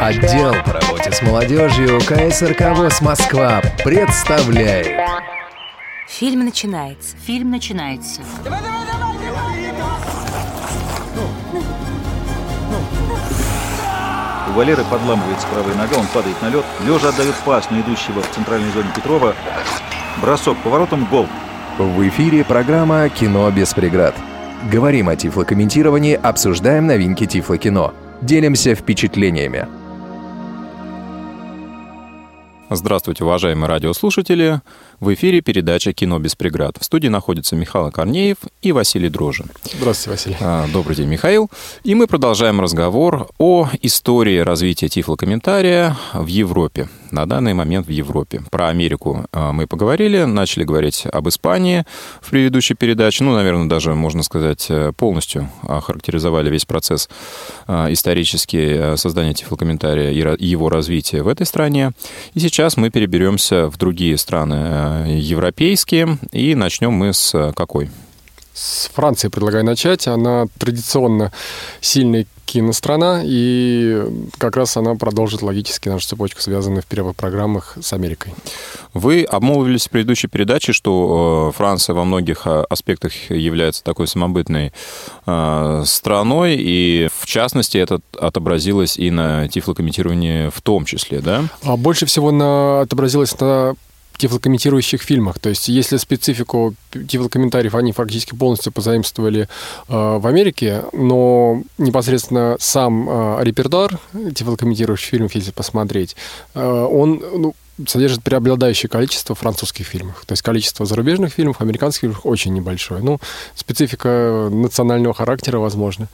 Отдел по работе с молодежью КСРК ВОЗ Москва представляет Фильм начинается. Фильм начинается. У Валеры подламывается правая нога, он падает на лед. Лежа отдает пас на идущего в центральной зоне Петрова. Бросок поворотом, гол. В эфире программа «Кино без преград». Говорим о тифлокомментировании, обсуждаем новинки тифлокино. Делимся впечатлениями. Здравствуйте, уважаемые радиослушатели. В эфире передача «Кино без преград». В студии находятся Михаил Корнеев и Василий Дрожин. Здравствуйте, Василий. А, Добрый день, Михаил. И мы продолжаем разговор о истории развития тифлокомментария в Европе. На данный момент в Европе. Про Америку а, мы поговорили, начали говорить об Испании в предыдущей передаче. Ну, наверное, даже, можно сказать, э, полностью охарактеризовали весь процесс а, исторический э, создания тифлокомментария и его развития в этой стране. И сейчас мы переберемся в другие страны э, европейские. И начнем мы с какой? С Франции предлагаю начать. Она традиционно сильная кинострана, и как раз она продолжит логически нашу цепочку, связанную в первых программах с Америкой. Вы обмолвились в предыдущей передаче, что Франция во многих аспектах является такой самобытной страной, и в частности это отобразилось и на тифлокомментировании в том числе, да? А больше всего на, отобразилось на тифлокомментирующих фильмах. То есть, если специфику тифлокомментариев они фактически полностью позаимствовали э, в Америке, но непосредственно сам э, репертуар тифлокомментирующих фильмов, если посмотреть, э, он ну, содержит преобладающее количество французских фильмов. То есть количество зарубежных фильмов, американских фильмов очень небольшое. Ну, специфика национального характера, возможно.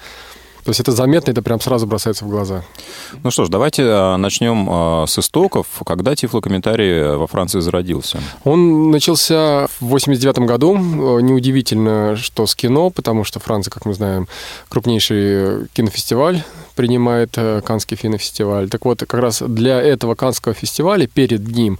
То есть это заметно, это прям сразу бросается в глаза. Ну что ж, давайте а, начнем а, с истоков. Когда тифлокомментарий во Франции зародился? Он начался в 89 году. Неудивительно, что с кино, потому что Франция, как мы знаем, крупнейший кинофестиваль принимает э, Канский кинофестиваль. Так вот, как раз для этого Канского фестиваля перед ним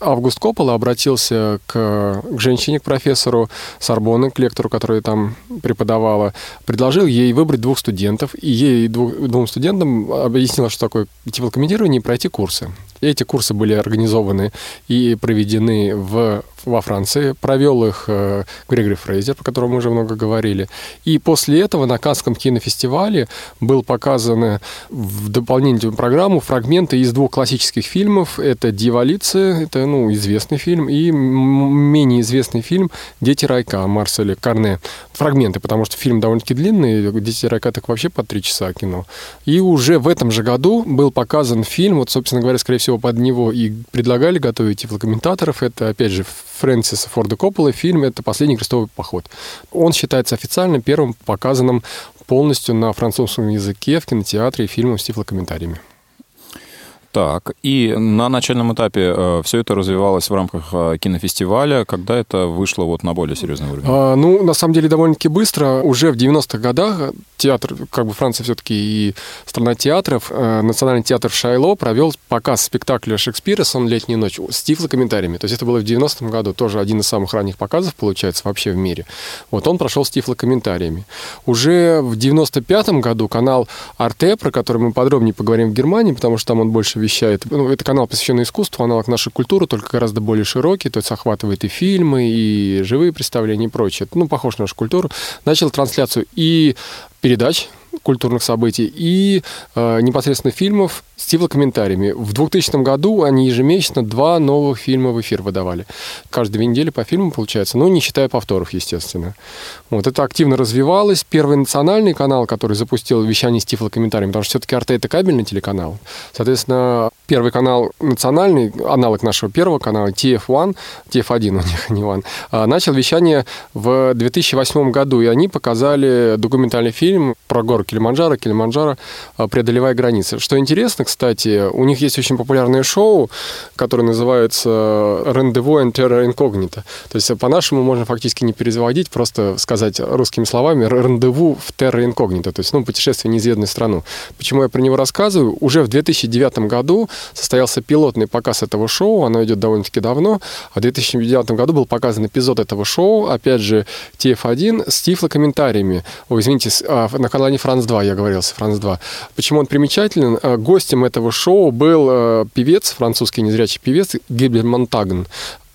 Август Коппола обратился к, к женщине, к профессору Сорбонны, к лектору, который там преподавала, предложил ей выбрать двух студентов, и ей двух, двум студентам объяснила, что такое тифлокомментирование, и пройти курсы. Эти курсы были организованы и проведены в во Франции, провел их э, Грегори Фрейзер, по которому мы уже много говорили. И после этого на Канском кинофестивале был показаны в дополнительную программу фрагменты из двух классических фильмов. Это «Дьяволицы», это ну, известный фильм, и менее известный фильм «Дети райка» Марселя Карне. Фрагменты, потому что фильм довольно-таки длинный, «Дети райка» так вообще по три часа кино. И уже в этом же году был показан фильм, вот, собственно говоря, скорее всего, под него и предлагали готовить тифлокомментаторов. Это, опять же, Фрэнсиса Форда Коппола фильм «Это последний крестовый поход». Он считается официально первым показанным полностью на французском языке в кинотеатре и фильмом с тифлокомментариями. Так, и на начальном этапе э, все это развивалось в рамках э, кинофестиваля, когда это вышло вот на более серьезный уровень? А, ну, на самом деле, довольно-таки быстро. Уже в 90-х годах театр, как бы Франция все-таки и страна театров, э, Национальный театр в Шайло провел показ спектакля Шекспира «Сон летней ночь» с тифлокомментариями. То есть это было в 90-м году, тоже один из самых ранних показов, получается, вообще в мире. Вот он прошел с тифлокомментариями. Уже в 95-м году канал Арте, про который мы подробнее поговорим в Германии, потому что там он больше вещает. Ну, это канал, посвященный искусству, аналог нашей культуры, только гораздо более широкий, то есть охватывает и фильмы, и живые представления, и прочее. Ну, похож на нашу культуру. Начал трансляцию и передач культурных событий и э, непосредственно фильмов с тифлокомментариями. В 2000 году они ежемесячно два новых фильма в эфир выдавали. Каждые две недели по фильму получается, ну, не считая повторов, естественно. Вот это активно развивалось. Первый национальный канал, который запустил вещание с тифлокомментариями, потому что все-таки РТ это кабельный телеканал. Соответственно, первый канал национальный, аналог нашего первого канала, TF1, TF1 у них, не One, а, начал вещание в 2008 году, и они показали документальный фильм про гору Килиманджаро, Килиманджаро, а, преодолевая границы. Что интересно, кстати, у них есть очень популярное шоу, которое называется «Рандеву and Terra Incognita». То есть по-нашему можно фактически не переводить, просто сказать русскими словами «Рандеву в Terra Incognita», то есть ну, путешествие в неизведанную страну. Почему я про него рассказываю? Уже в 2009 году состоялся пилотный показ этого шоу, оно идет довольно-таки давно, а в 2009 году был показан эпизод этого шоу, опять же, TF1 с тифлокомментариями. Ой, извините, а, на канале Франц 2, я говорился, Франц 2. Почему он примечателен? Э, гостем этого шоу был э, певец, французский незрячий певец Гильбер Монтагн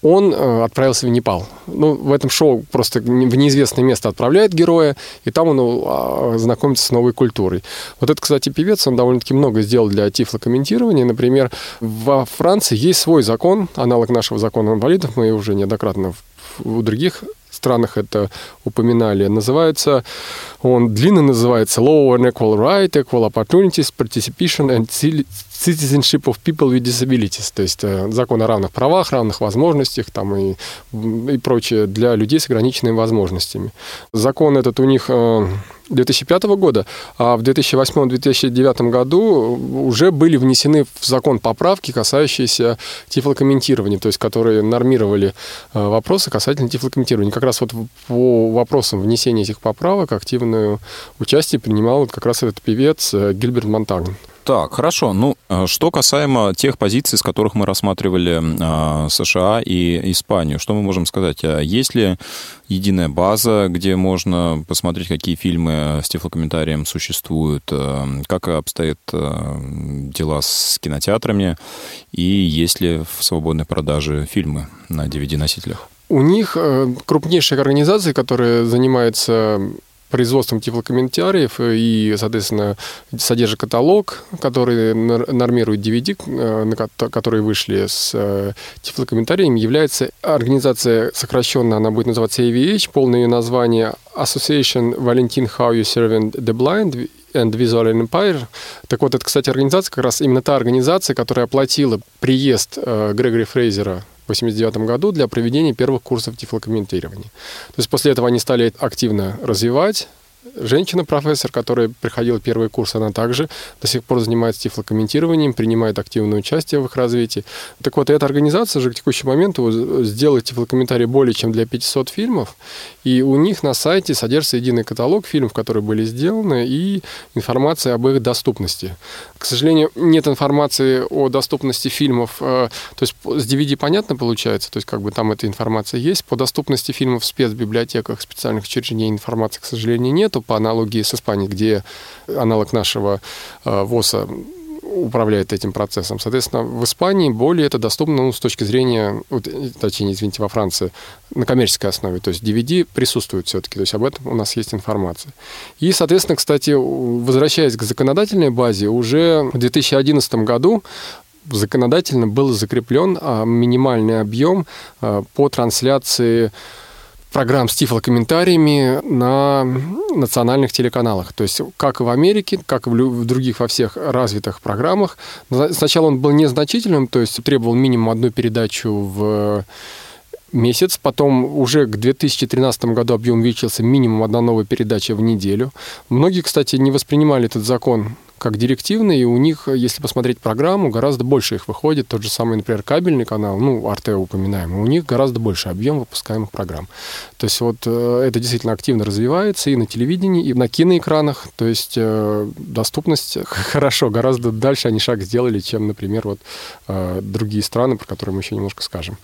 он э, отправился в Непал. Ну, в этом шоу просто в неизвестное место отправляет героя, и там он э, знакомится с новой культурой. Вот это, кстати, певец, он довольно-таки много сделал для тифлокомментирования. Например, во Франции есть свой закон, аналог нашего закона инвалидов, мы уже неоднократно в других странах это упоминали. Называется, он длинно называется Law and Equal Right, Equal Opportunities, Participation and Citizenship of People with Disabilities, то есть э, закон о равных правах, равных возможностях там, и, и прочее для людей с ограниченными возможностями. Закон этот у них 2005 э, года, а в 2008-2009 году уже были внесены в закон поправки, касающиеся тифлокомментирования, то есть которые нормировали э, вопросы касательно тифлокомментирования. Как раз вот по вопросам внесения этих поправок активное участие принимал как раз этот певец Гильберт Монтагн. Так, хорошо. Ну, э, что касаемо тех позиций, с которых мы рассматривали э, США и Испанию, что мы можем сказать? А есть ли единая база, где можно посмотреть, какие фильмы с тифлокомментарием существуют, э, как обстоят дела с кинотеатрами, и есть ли в свободной продаже фильмы на DVD-носителях? У них крупнейшая организация, которая занимается производством тифлокомментариев и, соответственно, содержит каталог, который нормирует DVD, э, которые вышли с э, тифлокомментариями, является организация сокращенно, она будет называться AVH, полное ее название Association Valentin How You Serving the Blind and Visual Empire. Так вот, это, кстати, организация, как раз именно та организация, которая оплатила приезд э, Грегори Фрейзера в 1989 году для проведения первых курсов тифлокомментирования. То есть после этого они стали активно развивать женщина-профессор, которая приходила первый курс, она также до сих пор занимается тифлокомментированием, принимает активное участие в их развитии. Так вот, эта организация же к текущему моменту сделает тифлокомментарий более чем для 500 фильмов, и у них на сайте содержится единый каталог фильмов, которые были сделаны, и информация об их доступности. К сожалению, нет информации о доступности фильмов, э, то есть с DVD понятно получается, то есть как бы там эта информация есть, по доступности фильмов в спецбиблиотеках специальных учреждений информации, к сожалению, нету, по аналогии с Испанией, где аналог нашего э, ВОЗа управляет этим процессом. Соответственно, в Испании более это доступно ну, с точки зрения, точнее, извините, во Франции, на коммерческой основе. То есть DVD присутствует все-таки, то есть об этом у нас есть информация. И, соответственно, кстати, возвращаясь к законодательной базе, уже в 2011 году законодательно был закреплен а, минимальный объем а, по трансляции программ с тифлокомментариями на национальных телеканалах. То есть как в Америке, как в других во всех развитых программах. Сначала он был незначительным, то есть требовал минимум одну передачу в месяц. Потом уже к 2013 году объем увеличился минимум одна новая передача в неделю. Многие, кстати, не воспринимали этот закон как директивные, и у них, если посмотреть программу, гораздо больше их выходит. Тот же самый, например, кабельный канал, ну, РТ упоминаем, у них гораздо больше объем выпускаемых программ. То есть вот э, это действительно активно развивается и на телевидении, и на киноэкранах. То есть э, доступность хорошо, гораздо дальше они шаг сделали, чем, например, вот э, другие страны, про которые мы еще немножко скажем.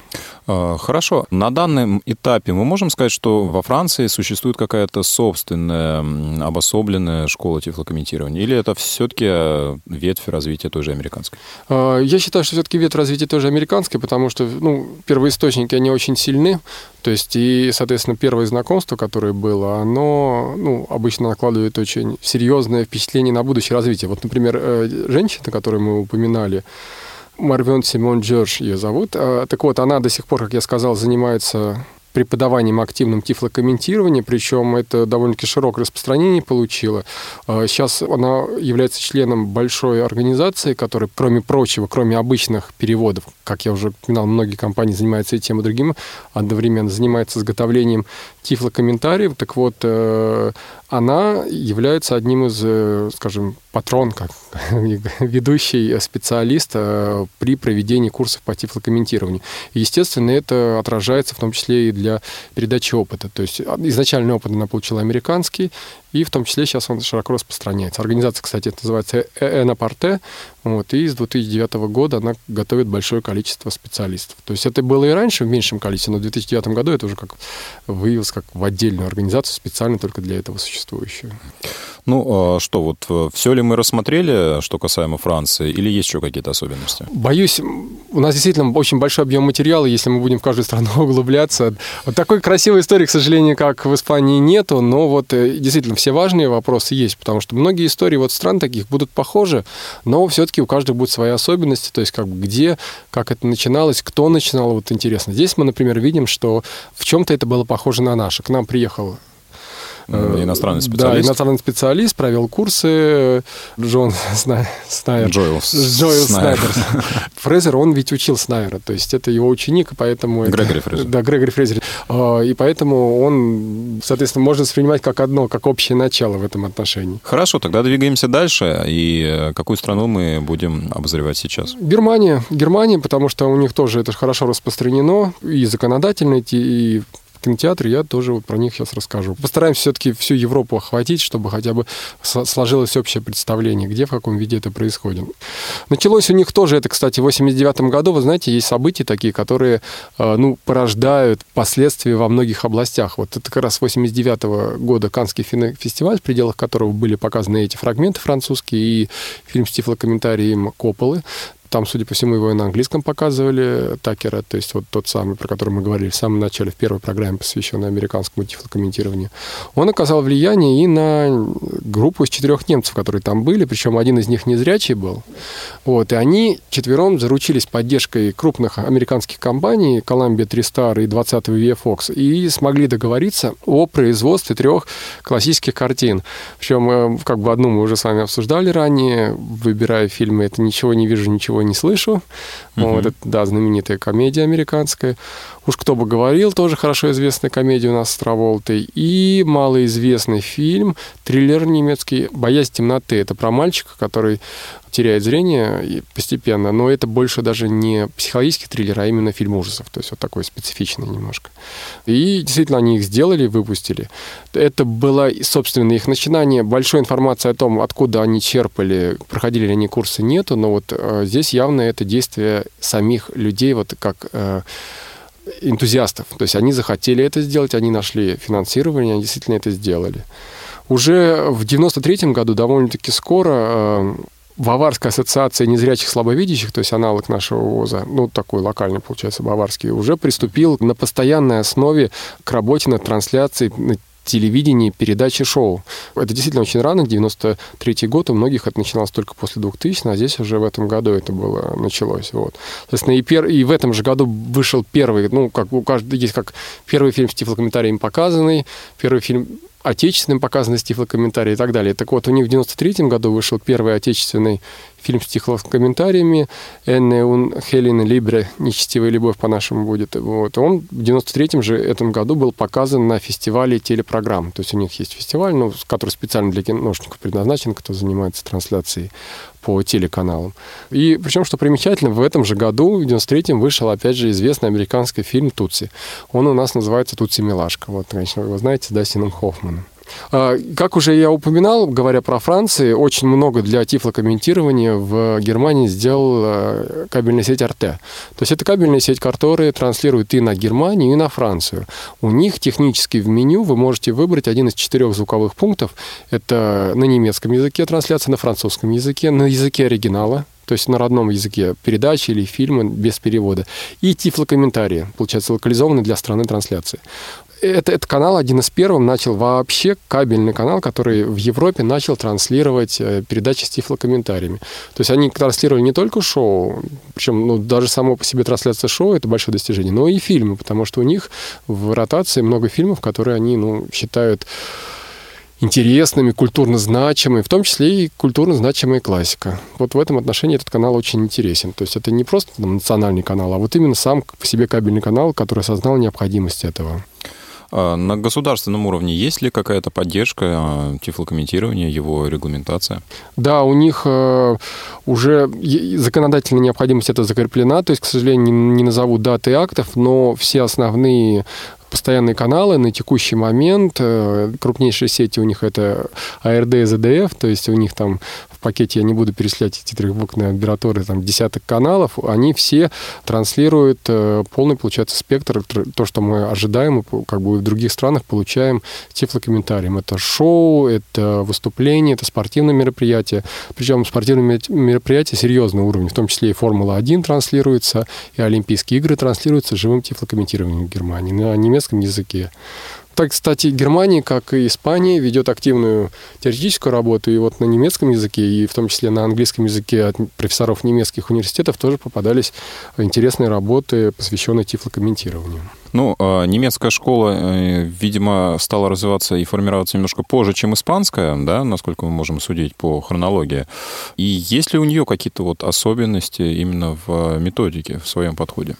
Хорошо. На данном этапе мы можем сказать, что во Франции существует какая-то собственная обособленная школа тифлокомментирования? Или это все все-таки э, ветвь развития той же американской? А, я считаю, что все-таки ветвь развития той же американской, потому что ну, первоисточники, они очень сильны. То есть, и, соответственно, первое знакомство, которое было, оно ну, обычно накладывает очень серьезное впечатление на будущее развитие. Вот, например, э, женщина, которую мы упоминали, Марвен Симон Джордж ее зовут. А, так вот, она до сих пор, как я сказал, занимается преподаванием активным тифлокомментирования, причем это довольно-таки широкое распространение получило. А, сейчас она является членом большой организации, которая, кроме прочего, кроме обычных переводов, как я уже упоминал, многие компании занимаются и тем, и другим, одновременно занимается изготовлением тифлокомментариев. Так вот, э, она является одним из, э, скажем, патрон, как ведущий специалист э, при проведении курсов по тифлокомментированию. И, естественно, это отражается в том числе и для передачи опыта. То есть а, изначальный опыт она получила американский, и в том числе сейчас он широко распространяется. Организация, кстати, это называется Энапорте, вот, и с 2009 года она готовит большое количество специалистов. То есть это было и раньше в меньшем количестве, но в 2009 году это уже как выявилось как в отдельную организацию, специально только для этого существующую. Ну, а что, вот э, все ли мы рассмотрели, что касаемо Франции, или есть еще какие-то особенности? Боюсь, у нас действительно очень большой объем материала, если мы будем в каждую страну углубляться. Вот такой красивой истории, к сожалению, как в Испании, нету, но вот э, действительно все важные вопросы есть, потому что многие истории вот стран таких будут похожи, но все-таки у каждого будут свои особенности, то есть как бы где, как это начиналось, кто начинал, вот интересно. Здесь мы, например, видим, что в чем-то это было похоже на наше. К нам приехал Э, иностранный специалист. Да, иностранный специалист, провел курсы. Джон Снайер. Джоэл, Джоэл Снайер. Фрезер, он ведь учил Снайера, то есть это его ученик, поэтому... Грегори это, Фрезер. Да, Грегори Фрезер. А, и поэтому он, соответственно, можно воспринимать как одно, как общее начало в этом отношении. Хорошо, тогда двигаемся дальше. И э, какую страну мы будем обозревать сейчас? Германия. Германия, потому что у них тоже это хорошо распространено и законодательно, и кинотеатры, я тоже вот про них сейчас расскажу. Постараемся все-таки всю Европу охватить, чтобы хотя бы сложилось общее представление, где, в каком виде это происходит. Началось у них тоже, это, кстати, в 89 году, вы знаете, есть события такие, которые, э, ну, порождают последствия во многих областях. Вот это как раз 89 -го года Канский фестиваль, в пределах которого были показаны эти фрагменты французские и фильм с тифлокомментарием Копполы. Там, судя по всему, его и на английском показывали, Такера, то есть вот тот самый, про который мы говорили в самом начале, в первой программе, посвященной американскому тифлокомментированию. Он оказал влияние и на группу из четырех немцев, которые там были, причем один из них незрячий был. Вот, и они четвером заручились поддержкой крупных американских компаний, Columbia TriStar и 20 VFX, и смогли договориться о производстве трех классических картин. Причем, э, как бы одну мы уже с вами обсуждали ранее, выбирая фильмы «Это ничего не вижу, ничего не слышу». Uh-huh. Вот это, да, знаменитая комедия американская. Уж кто бы говорил, тоже хорошо известная комедия у нас с Траволтой. И малоизвестный фильм, триллер немецкий «Боязнь темноты». Это про мальчика, который теряет зрение постепенно, но это больше даже не психологический триллер, а именно фильм ужасов, то есть вот такой специфичный немножко. И действительно они их сделали, выпустили. Это было, собственно, их начинание. Большой информации о том, откуда они черпали, проходили ли они курсы, нету, но вот э, здесь явно это действие самих людей, вот как э, энтузиастов. То есть они захотели это сделать, они нашли финансирование, они действительно это сделали. Уже в 93 году, довольно-таки скоро, э, Баварская ассоциация незрячих слабовидящих, то есть аналог нашего ВОЗа, ну, такой локальный, получается, баварский, уже приступил на постоянной основе к работе над трансляцией на телевидении передачи шоу. Это действительно очень рано, 93 год, у многих это начиналось только после 2000, а здесь уже в этом году это было началось. Вот. Соответственно, и, пер... и в этом же году вышел первый, ну, как у каждого есть как первый фильм с тифлокомментарием показанный, первый фильм отечественным показаны с тифлокомментарием и так далее. Так вот, у них в 93 году вышел первый отечественный фильм с тифлокомментариями «Энне ун Хелен Либре. Нечестивая любовь» по-нашему будет. Вот. Он в 93 же этом году был показан на фестивале телепрограмм. То есть у них есть фестиваль, ну, который специально для киношников предназначен, кто занимается трансляцией по телеканалам. И причем, что примечательно, в этом же году, в 93-м, вышел, опять же, известный американский фильм «Тутси». Он у нас называется «Тутси Милашка». Вот, конечно, вы знаете, да, Сином Хоффманом. А, как уже я упоминал, говоря про Францию, очень много для тифлокомментирования в Германии сделал а, кабельная сеть РТ. То есть это кабельная сеть, которая транслирует и на Германию, и на Францию. У них технически в меню вы можете выбрать один из четырех звуковых пунктов. Это на немецком языке трансляция, на французском языке, на языке оригинала, то есть на родном языке передачи или фильмы без перевода. И тифлокомментарии, получается, локализованные для страны трансляции это, этот канал один из первых начал вообще кабельный канал, который в Европе начал транслировать э, передачи с тифлокомментариями. То есть они транслировали не только шоу, причем ну, даже само по себе трансляция шоу это большое достижение, но и фильмы, потому что у них в ротации много фильмов, которые они ну, считают интересными, культурно значимыми, в том числе и культурно значимая классика. Вот в этом отношении этот канал очень интересен. То есть это не просто там, национальный канал, а вот именно сам по себе кабельный канал, который осознал необходимость этого. А на государственном уровне есть ли какая-то поддержка а, тифлокомментирования, его регламентация? Да, у них э, уже законодательная необходимость это закреплена, то есть, к сожалению, не назову даты актов, но все основные постоянные каналы на текущий момент. Э, крупнейшие сети у них это ARD и ZDF, то есть у них там пакете я не буду перечислять эти трехбуквенные аббревиатуры, там десяток каналов, они все транслируют э, полный, получается, спектр, то, что мы ожидаем, как бы в других странах получаем тифлокомментарием. Это шоу, это выступление, это спортивные мероприятия. Причем спортивные мероприятия серьезного уровня, в том числе и Формула-1 транслируется, и Олимпийские игры транслируются живым тифлокомментированием в Германии на немецком языке. Так, кстати, Германия, как и Испания, ведет активную теоретическую работу, и вот на немецком языке, и в том числе на английском языке от профессоров немецких университетов тоже попадались интересные работы, посвященные тифлокомментированию. Ну, а, немецкая школа, э, видимо, стала развиваться и формироваться немножко позже, чем испанская, да, насколько мы можем судить по хронологии. И есть ли у нее какие-то вот особенности именно в методике, в своем подходе?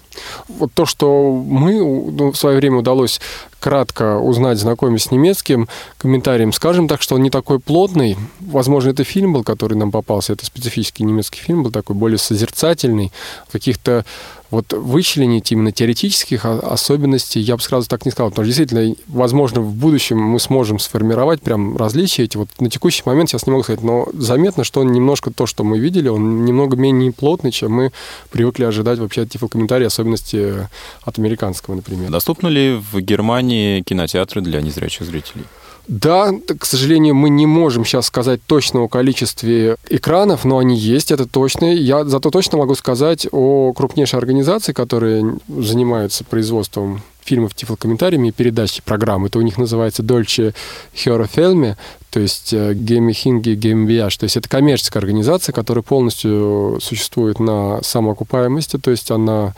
Вот то, что мы ну, в свое время удалось кратко узнать, знакомясь с немецким комментарием, скажем так, что он не такой плотный. Возможно, это фильм был, который нам попался, это специфический немецкий фильм был такой более созерцательный, каких-то вот вычленить именно теоретических особенностей я бы сразу так не сказал, потому что действительно, возможно, в будущем мы сможем сформировать прям различия эти. Вот на текущий момент сейчас не могу сказать, но заметно, что он немножко то, что мы видели, он немного менее плотный, чем мы привыкли ожидать вообще от тифлокомментария, особенности от американского, например. Доступны ли в Германии кинотеатры для незрячих зрителей? Да, к сожалению, мы не можем сейчас сказать точного количества экранов, но они есть, это точно. Я зато точно могу сказать о крупнейшей организации, которая занимается производством фильмов тифлокомментариями и передачей программ. Это у них называется Dolce Hörfilme, то есть Геми Хинги GmbH. То есть это коммерческая организация, которая полностью существует на самоокупаемости, то есть она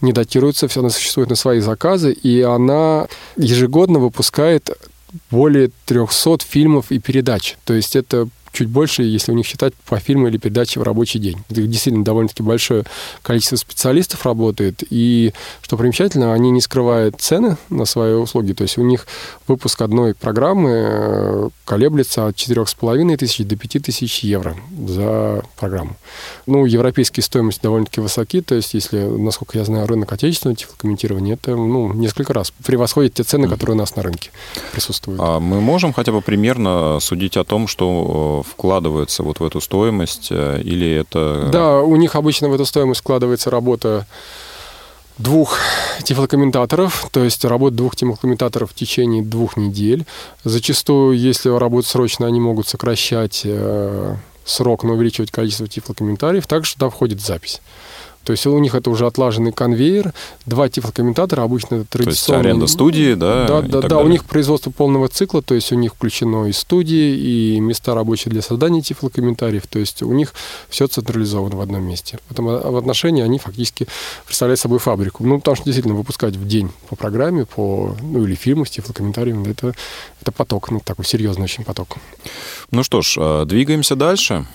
не датируется, она существует на свои заказы, и она ежегодно выпускает более 300 фильмов и передач. То есть это чуть больше, если у них считать по фильму или передаче в рабочий день. Это действительно довольно-таки большое количество специалистов работает, и, что примечательно, они не скрывают цены на свои услуги, то есть у них выпуск одной программы э, колеблется от 4,5 тысяч до 5 тысяч евро за программу. Ну, европейские стоимости довольно-таки высоки, то есть если, насколько я знаю, рынок отечественного тифлокомментирования, это, ну, несколько раз превосходит те цены, которые у нас на рынке присутствуют. А мы можем хотя бы примерно судить о том, что вкладывается вот в эту стоимость, э, или это... Да, у них обычно в эту стоимость вкладывается работа двух тифлокомментаторов, то есть работа двух тифлокомментаторов в течение двух недель. Зачастую, если работа срочно, они могут сокращать э, срок, но увеличивать количество тифлокомментариев. Также туда входит запись. То есть у них это уже отлаженный конвейер, два тифлокомментатора, обычно традиционные. То есть аренда студии, да? Да, да, да. У них производство полного цикла, то есть у них включено и студии, и места рабочие для создания тифлокомментариев, то есть у них все централизовано в одном месте. Поэтому в отношении они фактически представляют собой фабрику. Ну, потому что действительно выпускать в день по программе, по, ну, или фильму с тифлокомментарием, это, это поток, ну, такой серьезный очень поток. Ну что ж, а, двигаемся дальше.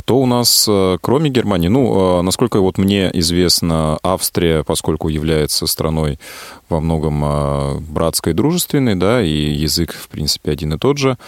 Кто у нас, э, кроме Германии? Ну, э, насколько вот мне известно, Австрия, поскольку является страной во многом э, братской и дружественной, да, и язык, в принципе, один и тот же.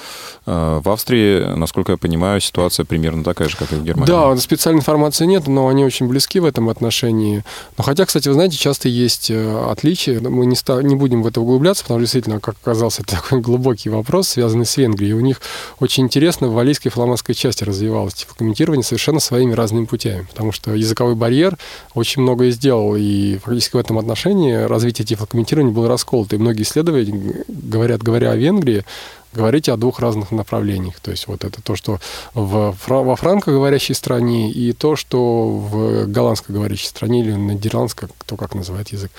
В Австрии, насколько я понимаю, ситуация примерно такая же, как и в Германии. Да, специальной информации нет, но они очень близки в этом отношении. Но хотя, кстати, вы знаете, часто есть отличия. Мы не, ста- не будем в это углубляться, потому что действительно, как оказалось, это такой глубокий вопрос, связанный с Венгрией. У них очень интересно в валийской и фламандской части развивалось типокомментирование коммуницирования совершенно своими разными путями, потому что языковой барьер очень многое сделал, и фактически в этом отношении развитие тифлокомментирования было расколото, и многие исследователи говорят, говоря о Венгрии, говорите о двух разных направлениях. То есть вот это то, что в, во франкоговорящей стране, и то, что в голландскоговорящей стране или на нидерландском, кто как называет язык,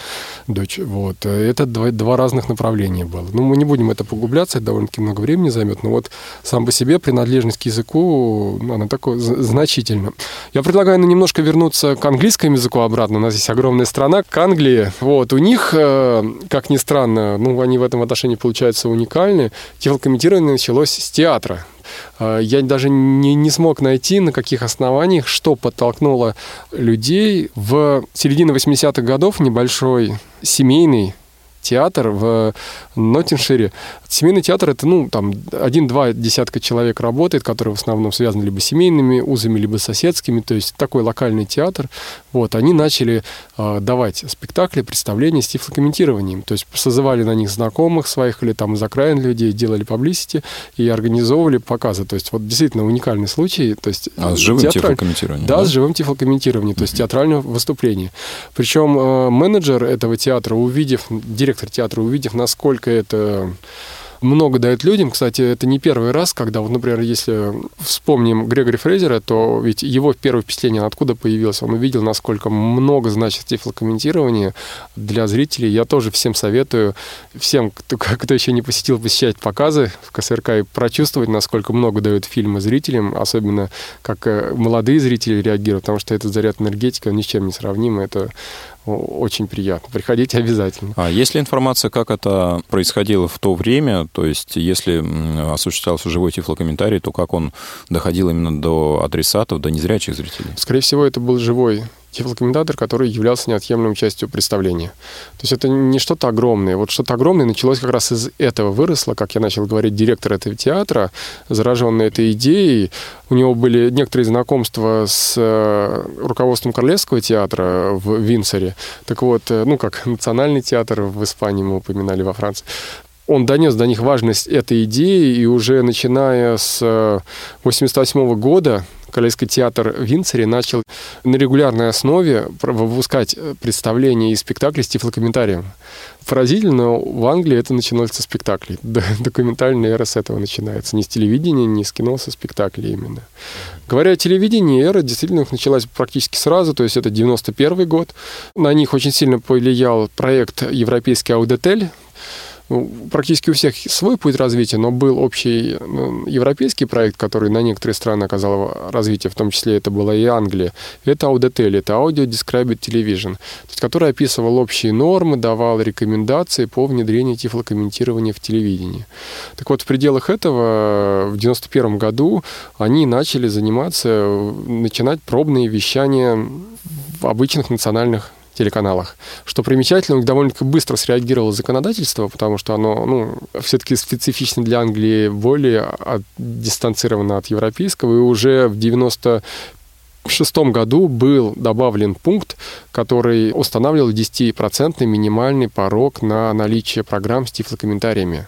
дочь. Вот. Это два, два разных направления было. Ну, мы не будем это поглубляться, это довольно-таки много времени займет, но вот сам по себе принадлежность к языку, она такой значительна. Я предлагаю ну, немножко вернуться к английскому языку обратно. У нас здесь огромная страна, к Англии. Вот. У них, э, как ни странно, ну, они в этом отношении получаются уникальны комментирование началось с театра. А, я даже не, не смог найти, на каких основаниях, что подтолкнуло людей в середине 80-х годов небольшой семейный театр в Ноттиншире. Семейный театр это, ну, там, один-два десятка человек работает, которые в основном связаны либо семейными узами, либо соседскими, то есть такой локальный театр. Вот, они начали э, давать спектакли, представления с тифлокомментированием, то есть созывали на них знакомых своих или там из окраин людей, делали паблисити и организовывали показы. То есть вот действительно уникальный случай. То есть, а с живым театраль... тифлокомментированием? Да, да, с живым тифлокомментированием, то есть театральное выступление. Причем э, менеджер этого театра, увидев, директор театра, увидев, насколько это много дает людям. Кстати, это не первый раз, когда, вот, например, если вспомним Грегори Фрейзера, то ведь его первое впечатление, откуда появилось, он увидел, насколько много значит тифлокомментирование для зрителей. Я тоже всем советую, всем, кто, кто еще не посетил, посещать показы в КСРК и прочувствовать, насколько много дают фильмы зрителям, особенно как э, молодые зрители реагируют, потому что этот заряд энергетики, он ни с чем не сравним. Это очень приятно. Приходите обязательно. А есть ли информация, как это происходило в то время? То есть, если осуществлялся живой тифлокомментарий, то как он доходил именно до адресатов, до незрячих зрителей? Скорее всего, это был живой тифлокомментатор, который являлся неотъемлемой частью представления. То есть это не что-то огромное. Вот что-то огромное началось как раз из этого. Выросло, как я начал говорить, директор этого театра, зараженный этой идеей. У него были некоторые знакомства с э, руководством Королевского театра в Винсоре. Так вот, э, ну, как Национальный театр в Испании мы упоминали во Франции он донес до них важность этой идеи, и уже начиная с 1988 э, года Королевский театр в начал на регулярной основе выпускать э, представления и спектакли с тифлокомментарием. Поразительно, в Англии это начиналось со спектаклей. Документальная эра с этого начинается. Не с телевидения, не с кино, со спектаклей именно. Говоря о телевидении, эра действительно началась практически сразу, то есть это 91 год. На них очень сильно повлиял проект «Европейский аудитель», ну, практически у всех свой путь развития, но был общий ну, европейский проект, который на некоторые страны оказал развитие, в том числе это была и Англия. Это Auditel, это Audio Described Television, то есть, который описывал общие нормы, давал рекомендации по внедрению тифлокомментирования в телевидении. Так вот, в пределах этого в 91 году они начали заниматься, начинать пробные вещания в обычных национальных телеканалах. Что примечательно, довольно-таки быстро среагировало законодательство, потому что оно ну, все-таки специфично для Англии более от, дистанцировано от европейского, и уже в 90 в шестом году был добавлен пункт, который устанавливал 10% минимальный порог на наличие программ с тифлокомментариями.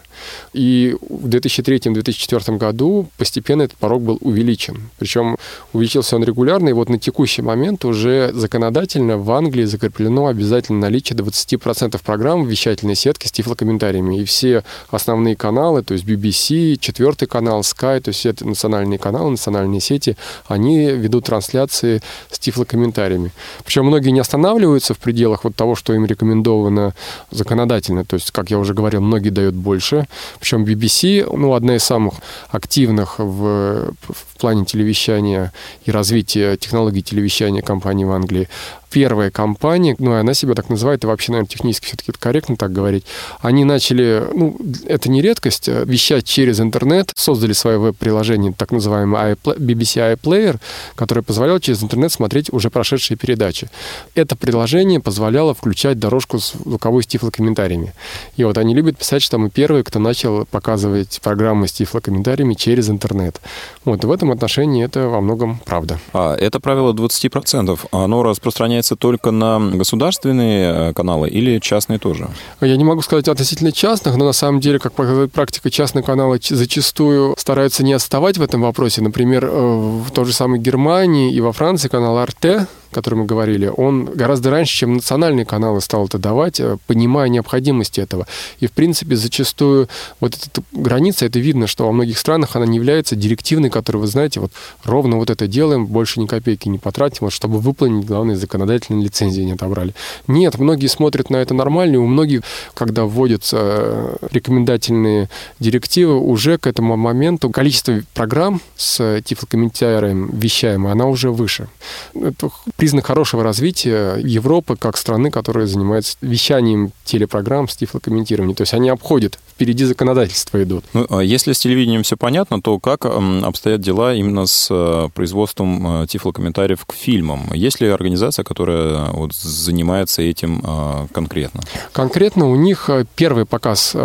И в 2003-2004 году постепенно этот порог был увеличен. Причем увеличился он регулярно, и вот на текущий момент уже законодательно в Англии закреплено обязательно наличие 20% программ в вещательной сетке с тифлокомментариями. И все основные каналы, то есть BBC, четвертый канал, Sky, то есть это национальные каналы, национальные сети, они ведут трансляции с тифлокомментариями. Причем многие не останавливаются в пределах вот того, что им рекомендовано законодательно. То есть, как я уже говорил, многие дают больше, причем BBC, ну, одна из самых активных в, в плане телевещания и развития технологий телевещания компании в Англии первая компания, ну, она себя так называет, и вообще, наверное, технически все-таки корректно так говорить, они начали, ну, это не редкость, а вещать через интернет, создали свое веб-приложение, так называемый BBC iPlayer, которое позволяло через интернет смотреть уже прошедшие передачи. Это приложение позволяло включать дорожку с звуковой с тифлокомментариями. И вот они любят писать, что мы первые, кто начал показывать программы с тифлокомментариями через интернет. Вот, в этом отношении это во многом правда. А это правило 20%, оно распространяется распространяется только на государственные э, каналы или частные тоже? Я не могу сказать относительно частных, но на самом деле, как показывает практика, частные каналы зачастую стараются не отставать в этом вопросе. Например, э, в той же самой Германии и во Франции канал Arte который мы говорили, он гораздо раньше, чем национальные каналы стал это давать, э, понимая необходимость этого. И, в принципе, зачастую вот эта граница, это видно, что во многих странах она не является директивной, которую, вы знаете, вот ровно вот это делаем, больше ни копейки не потратим, вот, чтобы выполнить главные законодательные лицензии не отобрали. Нет, многие смотрят на это нормально, у многих, когда вводятся э, рекомендательные директивы, уже к этому моменту количество программ с тифлокомментарием вещаемым, она уже выше. Это признак хорошего развития Европы как страны, которая занимается вещанием телепрограмм с тифлокомментированием. То есть они обходят, впереди законодательства идут. Ну, а если с телевидением все понятно, то как обстоят дела именно с э, производством э, тифлокомментариев к фильмам? Есть ли организация, которая вот занимается этим э, конкретно? Конкретно у них первый показ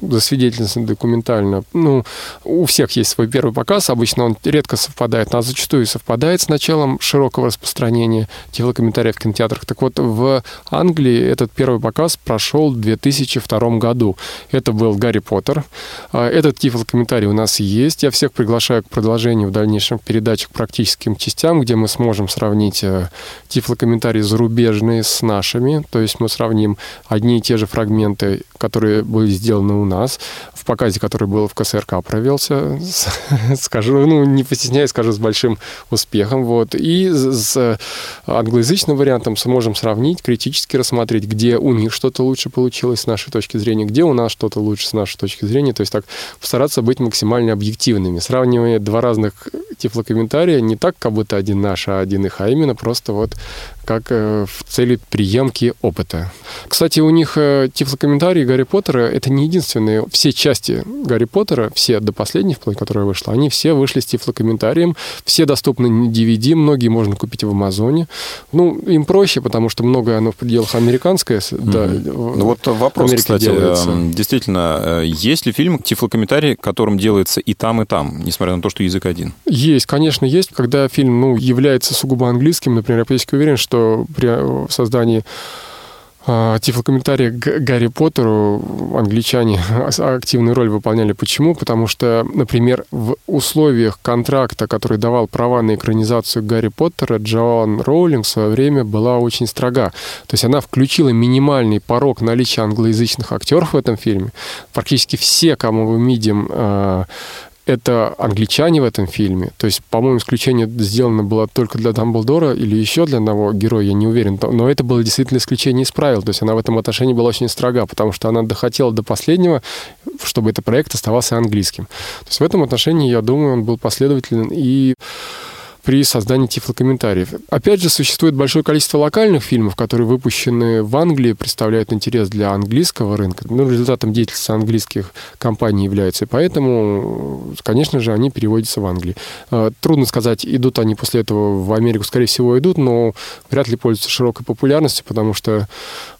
засвидетельствован документально. Ну, у всех есть свой первый показ. Обычно он редко совпадает, но зачастую совпадает с началом широкого распространения тифлокомментариев в кинотеатрах. Так вот, в Англии этот первый показ прошел в 2002 году. Это был Гарри Поттер. Этот тифлокомментарий у нас есть. Я всех приглашаю к продолжению в дальнейшем передачах к практическим частям, где мы сможем сравнить э, тифлокомментарии зарубежные с нашими. То есть мы сравним одни и те же фрагменты, которые были сделаны у нас, в показе, который был в КСРК провелся, скажу, ну, не постесняясь, скажу, с большим успехом. Вот. И с англоязычным вариантом сможем сравнить, критически рассмотреть, где у них что-то лучше получилось с нашей точки зрения, где у нас что-то лучше с нашей точки зрения. То есть так постараться быть максимально объективными. Сравнивая два разных тифлокомментария не так, как будто один наш, а один их, а именно просто вот как э, в цели приемки опыта. Кстати, у них э, тифлокомментарии Гарри Поттера — это не единственные. Все части Гарри Поттера, все до последней, вплоть которая вышла, они все вышли с тифлокомментарием. Все доступны на DVD, многие можно купить в Амазоне. Ну, им проще, потому что многое оно в пределах американское. Mm-hmm. Да, ну вот вопрос, Америке кстати, делается. Эм, действительно, есть ли фильм тифлокомментарий, которым делается и там, и там, несмотря на то, что язык один? Есть, конечно, есть. Когда фильм ну, является сугубо английским, например, я практически уверен, что что при создании а, тифлокомментария к Гарри Поттеру англичане активную роль выполняли. Почему? Потому что, например, в условиях контракта, который давал права на экранизацию Гарри Поттера, Джоан Роулинг в свое время была очень строга. То есть она включила минимальный порог наличия англоязычных актеров в этом фильме. Практически все, кому мы видим а, это англичане в этом фильме. То есть, по-моему, исключение сделано было только для Дамблдора или еще для одного героя, я не уверен. Но это было действительно исключение из правил. То есть она в этом отношении была очень строга, потому что она дохотела до последнего, чтобы этот проект оставался английским. То есть в этом отношении, я думаю, он был последователен и при создании тифлокомментариев. Опять же, существует большое количество локальных фильмов, которые выпущены в Англии, представляют интерес для английского рынка. Ну, результатом деятельности английских компаний является. И поэтому, конечно же, они переводятся в Англии. А, трудно сказать, идут они после этого в Америку. Скорее всего, идут, но вряд ли пользуются широкой популярностью, потому что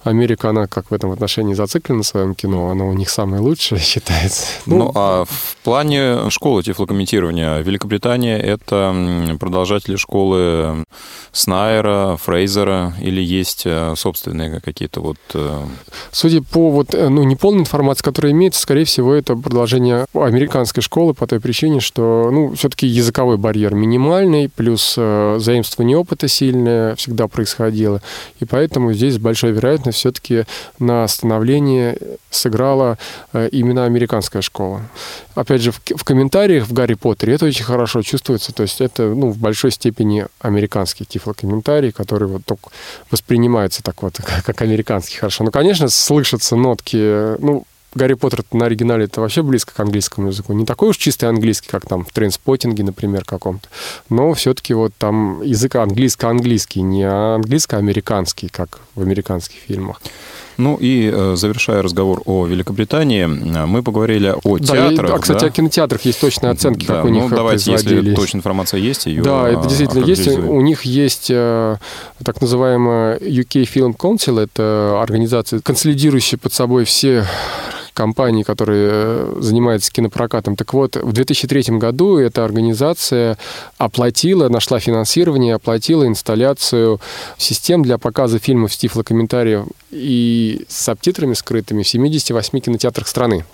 Америка, она как в этом отношении зациклена в своем кино, она у них самое лучшее считается. Ну, ну а в плане школы тифлокомментирования Великобритания это продолжатели школы Снайера, Фрейзера или есть э, собственные какие-то вот... Э, Судя по вот, э, ну, неполной информации, которая имеется, скорее всего, это продолжение американской школы по той причине, что, ну, все-таки языковой барьер минимальный, плюс заимствование опыта сильное всегда происходило, и поэтому здесь с большой вероятностью все-таки на становление сыграла именно американская школа. Опять же, в, комментариях в Гарри Поттере это очень хорошо чувствуется. То есть это ну, большой степени американский тифлокомментарий, который вот только воспринимается так вот, как, американский хорошо. Ну, конечно, слышатся нотки, ну, Гарри Поттер на оригинале это вообще близко к английскому языку. Не такой уж чистый английский, как там в трейнспотинге, например, каком-то. Но все-таки вот там язык английско-английский, не английско-американский, как в американских фильмах. Ну и э, завершая разговор о Великобритании, мы поговорили о да, театрах. И, а, кстати, да? о кинотеатрах есть точные оценки, да, как у ну, них давайте, если точная информация есть, ее Да, это действительно есть. У них есть э, так называемая UK Film Council, это организация, консолидирующая под собой все компаний, которые э, занимаются кинопрокатом. Так вот, в 2003 году эта организация оплатила, нашла финансирование, оплатила инсталляцию систем для показа фильмов с тифлокомментарием и с субтитрами скрытыми в 78 кинотеатрах страны.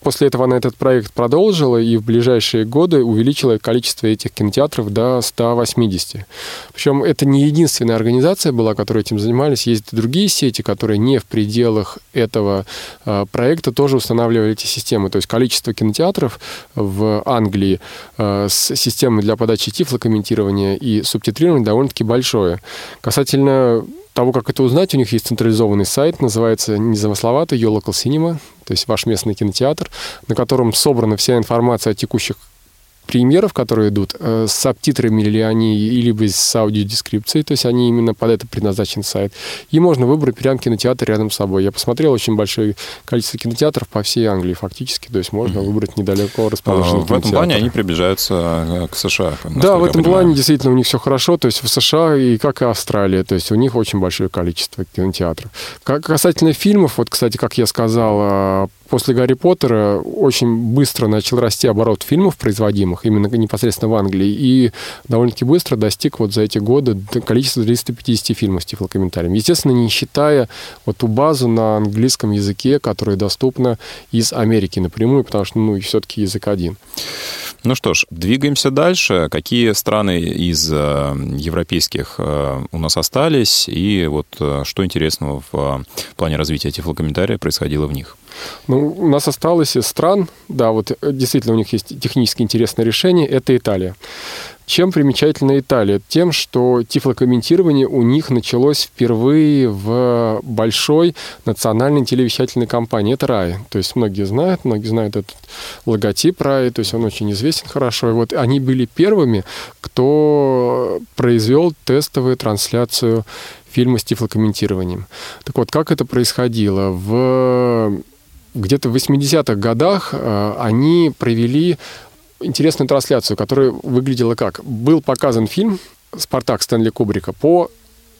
После этого она этот проект продолжила и в ближайшие годы увеличила количество этих кинотеатров до 180. Причем это не единственная организация была, которая этим занимались. Есть другие сети, которые не в пределах этого э, проекта тоже устанавливали эти системы. То есть количество кинотеатров в Англии э, с системой для подачи тифлокомментирования и субтитрирования довольно-таки большое. Касательно того, как это узнать, у них есть централизованный сайт, называется незамысловато Your Local Cinema, то есть ваш местный кинотеатр, на котором собрана вся информация о текущих премьеров, которые идут, э, с субтитрами или они, либо с аудиодескрипцией, то есть они именно под это предназначен сайт. И можно выбрать прям кинотеатр рядом с собой. Я посмотрел очень большое количество кинотеатров по всей Англии фактически, то есть можно mm-hmm. выбрать недалеко расположенный а, В этом плане они приближаются э, к США. Да, в этом плане действительно у них все хорошо, то есть в США и как и Австралия, то есть у них очень большое количество кинотеатров. Как касательно фильмов, вот, кстати, как я сказал, э, после Гарри Поттера очень быстро начал расти оборот фильмов, производимых именно непосредственно в Англии, и довольно-таки быстро достиг вот за эти годы количества 350 фильмов с тифлокомментарием. Естественно, не считая вот ту базу на английском языке, которая доступна из Америки напрямую, потому что, ну, все-таки язык один. Ну что ж, двигаемся дальше. Какие страны из э, европейских э, у нас остались, и вот э, что интересного в плане развития тифлокомментария происходило в них? Ну, у нас осталось из стран, да, вот действительно у них есть технически интересное решение, это Италия. Чем примечательна Италия? Тем, что тифлокомментирование у них началось впервые в большой национальной телевещательной компании. Это РАИ. То есть многие знают, многие знают этот логотип РАИ, то есть он очень известен хорошо. И вот они были первыми, кто произвел тестовую трансляцию фильма с тифлокомментированием. Так вот, как это происходило? В где-то в 80-х годах э, они провели интересную трансляцию, которая выглядела как? Был показан фильм «Спартак» Стэнли Кубрика по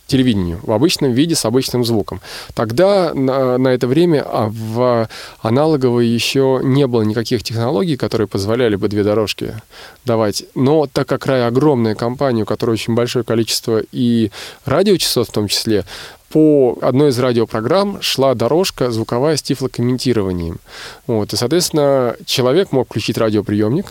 телевидению в обычном виде с обычным звуком. Тогда на, на это время а в аналоговой еще не было никаких технологий, которые позволяли бы две дорожки давать. Но так как Рай огромная компания, у которой очень большое количество и радиочастот в том числе, по одной из радиопрограмм шла дорожка звуковая с тифлокомментированием. Вот, и, соответственно, человек мог включить радиоприемник,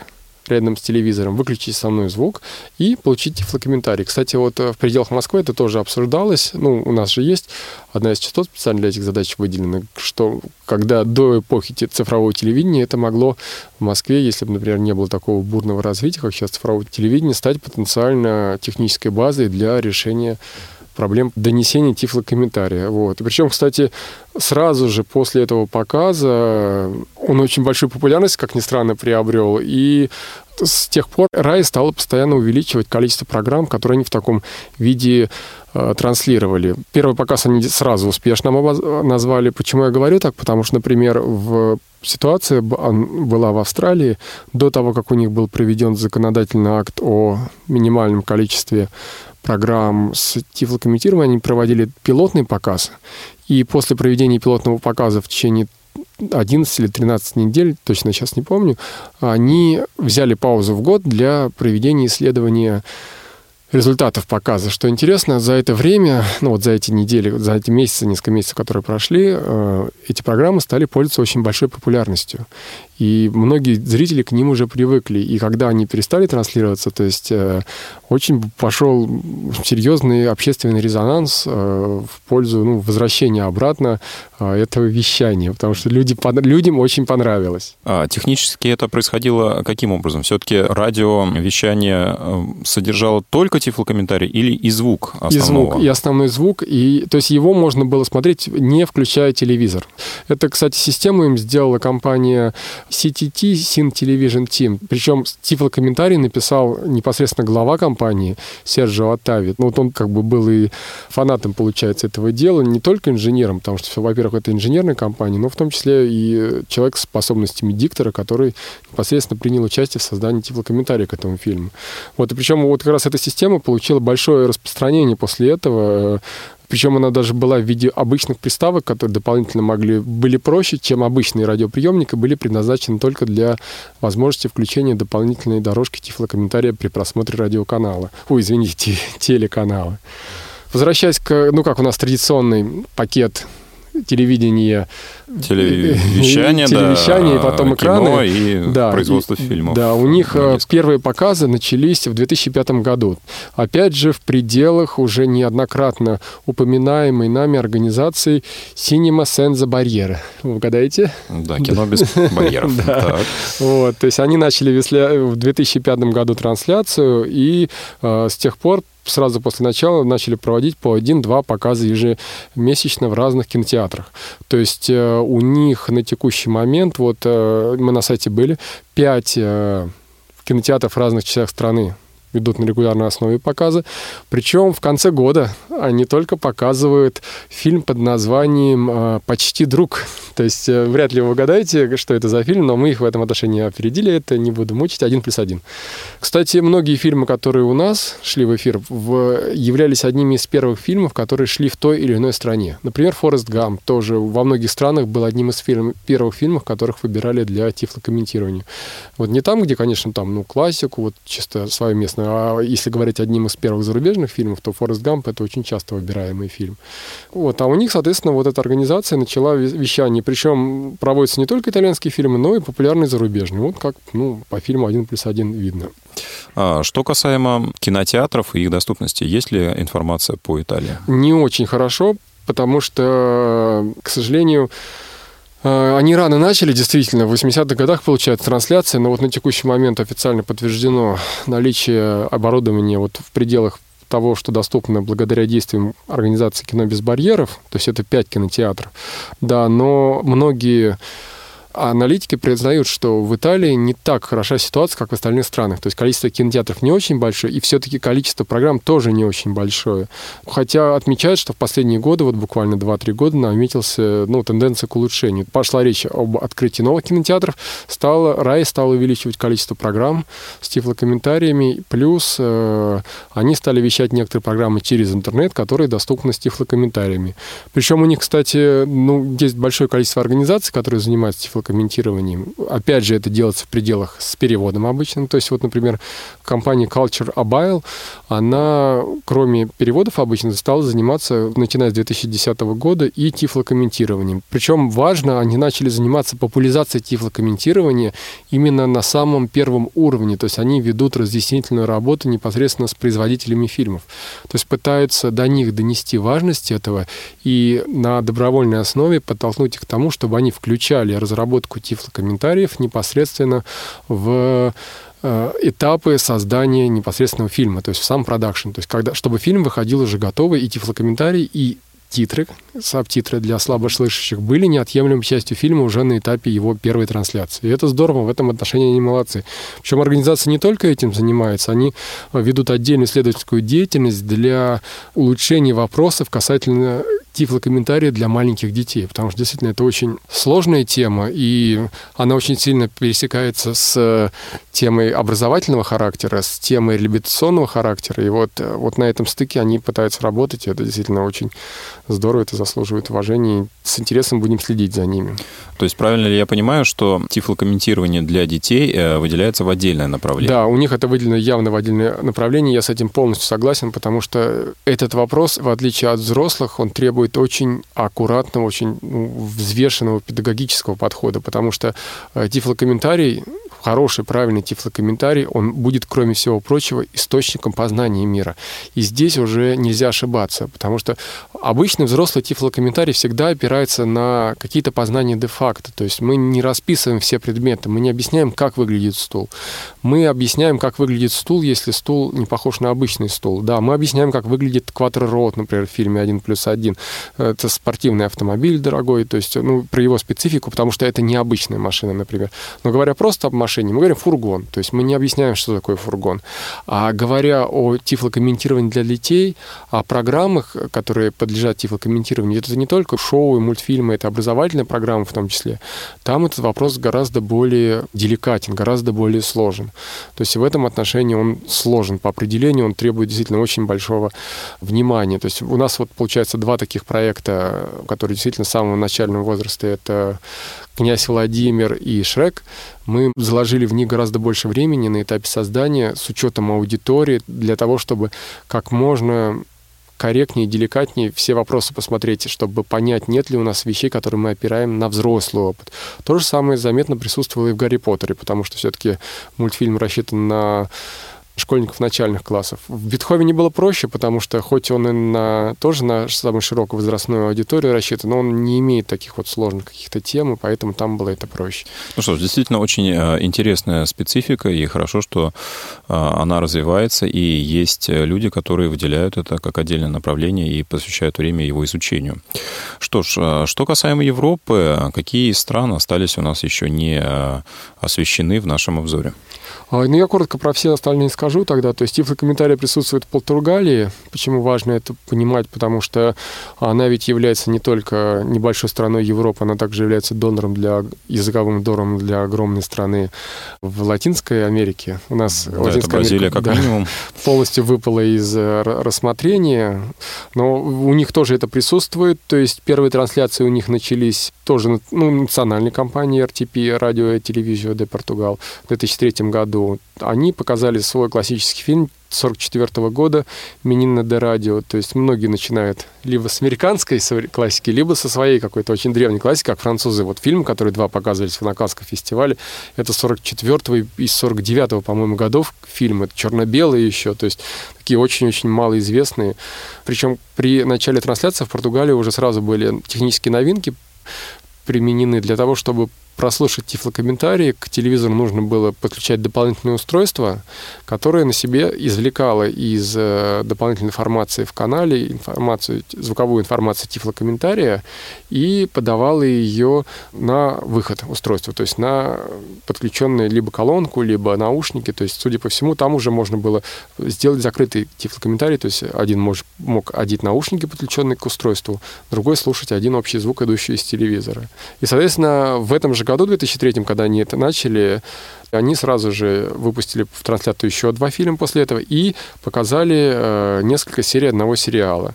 рядом с телевизором, выключить основной звук и получить тифлокомментарий. Кстати, вот э, в пределах Москвы это тоже обсуждалось. Ну, у нас же есть одна из частот специально для этих задач выделена, что когда до эпохи цифрового телевидения это могло в Москве, если бы, например, не было такого бурного развития, как сейчас цифрового телевидения, стать потенциально технической базой для решения проблем донесения тифлокомментария. Вот. И причем, кстати, сразу же после этого показа он очень большую популярность, как ни странно, приобрел. И с тех пор Рай стала постоянно увеличивать количество программ, которые они в таком виде э, транслировали. Первый показ они сразу успешно назвали. Почему я говорю так? Потому что, например, в ситуация была в Австралии до того, как у них был проведен законодательный акт о минимальном количестве программ с тифлокомментированием, они проводили пилотный показ. И после проведения пилотного показа в течение 11 или 13 недель, точно сейчас не помню, они взяли паузу в год для проведения исследования результатов показа. Что интересно, за это время, ну вот за эти недели, за эти месяцы, несколько месяцев, которые прошли, э, эти программы стали пользоваться очень большой популярностью. И многие зрители к ним уже привыкли. И когда они перестали транслироваться, то есть э, очень пошел серьезный общественный резонанс э, в пользу ну, возвращения обратно э, этого вещания, потому что люди, людям очень понравилось. А технически это происходило каким образом? Все-таки радиовещание содержало только тифлокомментарий или и звук основного? И звук, и основной звук. И, то есть его можно было смотреть, не включая телевизор. Это, кстати, систему им сделала компания CTT, Sin Television Team. Причем тифлокомментарий написал непосредственно глава компании Серджио Оттави. Ну, вот он как бы был и фанатом, получается, этого дела, не только инженером, потому что, во-первых, это инженерная компания, но в том числе и человек с способностями диктора, который непосредственно принял участие в создании тифлокомментария к этому фильму. Вот, и причем вот как раз эта система получила большое распространение после этого причем она даже была в виде обычных приставок, которые дополнительно могли, были проще, чем обычные радиоприемники, были предназначены только для возможности включения дополнительной дорожки тифлокомментария при просмотре радиоканала. Ой, извините, телеканала. Возвращаясь к, ну как у нас традиционный пакет телевидения телевещание, телевещание да, и потом экраны. И да, производство и, фильмов. Да, у них э, первые показы начались в 2005 году. Опять же, в пределах уже неоднократно упоминаемой нами организации Cinema Senza Barriere. Вы угадаете? Да, кино без барьеров. Вот, то есть они начали в 2005 году трансляцию, и э, с тех пор сразу после начала начали проводить по один-два показа ежемесячно в разных кинотеатрах. То есть э, у них на текущий момент, вот э, мы на сайте были, пять э, кинотеатров в разных частях страны ведут на регулярной основе показы. Причем в конце года они только показывают фильм под названием э, «Почти друг». То есть э, вряд ли вы угадаете, что это за фильм, но мы их в этом отношении опередили. Это не буду мучить. Один плюс один. Кстати, многие фильмы, которые у нас шли в эфир, в, являлись одними из первых фильмов, которые шли в той или иной стране. Например, «Форест Гам» тоже во многих странах был одним из фильм, первых фильмов, которых выбирали для тифлокомментирования. Вот не там, где, конечно, там, ну, классику, вот чисто свое местное а если говорить одним из первых зарубежных фильмов, то «Форест Гамп» — это очень часто выбираемый фильм. Вот. А у них, соответственно, вот эта организация начала вещание. Причем проводятся не только итальянские фильмы, но и популярные зарубежные. Вот как ну, по фильму «Один плюс один» видно. А, что касаемо кинотеатров и их доступности, есть ли информация по Италии? Не очень хорошо, потому что, к сожалению, они рано начали, действительно, в 80-х годах получается трансляция, но вот на текущий момент официально подтверждено наличие оборудования вот в пределах того, что доступно благодаря действиям организации «Кино без барьеров», то есть это пять кинотеатров, да, но многие а аналитики признают, что в Италии не так хороша ситуация, как в остальных странах. То есть количество кинотеатров не очень большое, и все-таки количество программ тоже не очень большое. Хотя отмечают, что в последние годы, вот буквально 2-3 года, наметился ну, тенденция к улучшению. Пошла речь об открытии новых кинотеатров, стало, РАИ стал увеличивать количество программ с тифлокомментариями, плюс э, они стали вещать некоторые программы через интернет, которые доступны с тифлокомментариями. Причем у них, кстати, ну, есть большое количество организаций, которые занимаются тифлокомментариями, комментированием. Опять же, это делается в пределах с переводом обычным. То есть, вот, например, компания Culture Abile, она, кроме переводов обычно, стала заниматься, начиная с 2010 года, и тифлокомментированием. Причем важно, они начали заниматься популяризацией тифлокомментирования именно на самом первом уровне. То есть, они ведут разъяснительную работу непосредственно с производителями фильмов. То есть, пытаются до них донести важность этого и на добровольной основе подтолкнуть их к тому, чтобы они включали разработку разработку тифлокомментариев непосредственно в э, этапы создания непосредственного фильма, то есть в сам продакшн. То есть когда, чтобы фильм выходил уже готовый, и тифлокомментарий, и титры, сабтитры для слабослышащих были неотъемлемой частью фильма уже на этапе его первой трансляции. И это здорово, в этом отношении они молодцы. Причем организация не только этим занимается, они ведут отдельную исследовательскую деятельность для улучшения вопросов касательно тифлокомментарии для маленьких детей, потому что действительно это очень сложная тема, и она очень сильно пересекается с темой образовательного характера, с темой реабилитационного характера, и вот, вот на этом стыке они пытаются работать, и это действительно очень здорово, это заслуживает уважения, и с интересом будем следить за ними. То есть правильно ли я понимаю, что тифлокомментирование для детей э, выделяется в отдельное направление? Да, у них это выделено явно в отдельное направление, я с этим полностью согласен, потому что этот вопрос, в отличие от взрослых, он требует требует очень аккуратного, очень ну, взвешенного педагогического подхода, потому что э, тифлокомментарий хороший, правильный тифлокомментарий, он будет, кроме всего прочего, источником познания мира. И здесь уже нельзя ошибаться, потому что обычный взрослый тифлокомментарий всегда опирается на какие-то познания де-факто. То есть мы не расписываем все предметы, мы не объясняем, как выглядит стул. Мы объясняем, как выглядит стул, если стул не похож на обычный стул. Да, мы объясняем, как выглядит квадророт, например, в фильме «Один плюс один». Это спортивный автомобиль дорогой, то есть ну, про его специфику, потому что это необычная машина, например. Но говоря просто об машине, машине. Мы говорим фургон, то есть мы не объясняем, что такое фургон. А говоря о тифлокомментировании для детей, о программах, которые подлежат тифлокомментированию, это не только шоу и мультфильмы, это образовательные программы в том числе. Там этот вопрос гораздо более деликатен, гораздо более сложен. То есть в этом отношении он сложен по определению, он требует действительно очень большого внимания. То есть у нас вот получается два таких проекта, которые действительно с самого начального возраста, это князь Владимир и Шрек, мы заложили в них гораздо больше времени на этапе создания с учетом аудитории для того, чтобы как можно корректнее, деликатнее все вопросы посмотреть, чтобы понять, нет ли у нас вещей, которые мы опираем на взрослый опыт. То же самое заметно присутствовало и в «Гарри Поттере», потому что все-таки мультфильм рассчитан на школьников начальных классов. В Бетховене было проще, потому что хоть он и на, тоже на самую широкую возрастную аудиторию рассчитан, но он не имеет таких вот сложных каких-то тем, и поэтому там было это проще. Ну что ж, действительно очень э, интересная специфика, и хорошо, что э, она развивается, и есть люди, которые выделяют это как отдельное направление и посвящают время его изучению. Что ж, э, что касаемо Европы, какие страны остались у нас еще не освещены в нашем обзоре? А, ну, я коротко про все остальные скажу тогда. То есть тифлокомментарий присутствует в Португалии. Почему важно это понимать? Потому что она ведь является не только небольшой страной Европы, она также является донором для, языковым донором для огромной страны в Латинской Америке. У нас да, Латинская Бразилия Америка, как да, минимум. полностью выпала из э, рассмотрения. Но у них тоже это присутствует. То есть первые трансляции у них начались тоже ну, национальной компанией RTP, радио и телевизию де Португал в 2003 году. Они показали свой классический фильм 1944 года «Менина де радио». То есть многие начинают либо с американской классики, либо со своей какой-то очень древней классики, как французы. Вот фильм, который два показывались на Каннском фестивале, это 44-го и 49-го, по-моему, годов фильм. Это черно-белый еще, то есть такие очень-очень малоизвестные. Причем при начале трансляции в Португалии уже сразу были технические новинки, применены для того, чтобы прослушать тифлокомментарии, к телевизору нужно было подключать дополнительное устройство, которое на себе извлекало из э, дополнительной информации в канале информацию, звуковую информацию тифлокомментария и подавало ее на выход устройства, то есть на подключенную либо колонку, либо наушники. То есть, судя по всему, там уже можно было сделать закрытый тифлокомментарий, то есть один мож, мог одеть наушники, подключенные к устройству, другой слушать один общий звук, идущий из телевизора. И, соответственно, в этом же же году, в 2003, когда они это начали, они сразу же выпустили в трансляцию еще два фильма после этого и показали э, несколько серий одного сериала.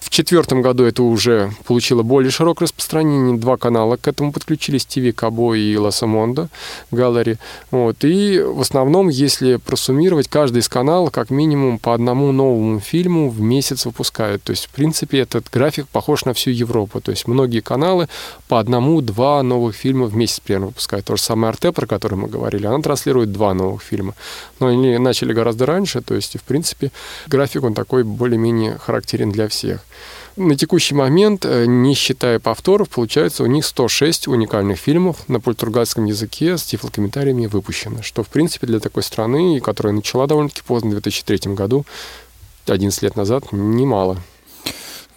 В четвертом году это уже получило более широкое распространение. Два канала к этому подключились, ТВ Кабо и Ласамондо Галлери. Вот. И в основном, если просуммировать, каждый из каналов как минимум по одному новому фильму в месяц выпускают. То есть, в принципе, этот график похож на всю Европу. То есть, многие каналы по одному-два новых фильма в месяц примерно выпускают. То же самое РТ, про который мы говорили, она транслирует два новых фильма. Но они начали гораздо раньше, то есть, в принципе, график он такой более-менее характерен для всех. На текущий момент, э, не считая повторов, получается у них 106 уникальных фильмов на португальском языке с тифлокомментариями выпущено, что, в принципе, для такой страны, которая начала довольно-таки поздно, в 2003 году, 11 лет назад, немало.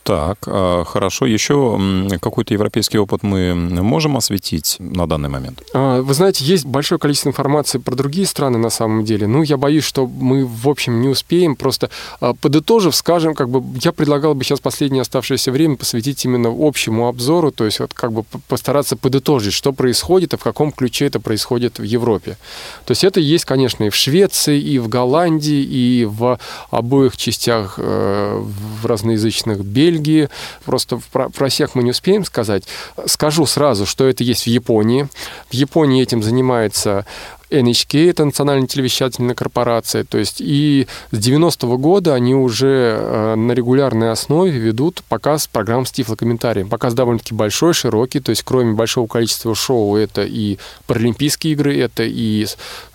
Так, а, хорошо. Еще какой-то европейский опыт мы можем осветить на данный момент? А, вы знаете, есть большое количество информации про другие страны на самом деле. Ну, я боюсь, что мы, в общем, не успеем. Просто а, подытожив, скажем, как бы я предлагал бы сейчас последнее оставшееся время посвятить именно общему обзору, то есть вот как бы постараться подытожить, что происходит и в каком ключе это происходит в Европе. То есть это есть, конечно, и в Швеции, и в Голландии, и в обоих частях э, в разноязычных Бельгии, Бельгии. Просто про, про всех мы не успеем сказать. Скажу сразу, что это есть в Японии. В Японии этим занимается NHK, это национальная телевещательная корпорация, то есть и с 90-го года они уже э, на регулярной основе ведут показ программ с тифлокомментарием. Показ довольно-таки большой, широкий, то есть кроме большого количества шоу, это и Паралимпийские игры, это и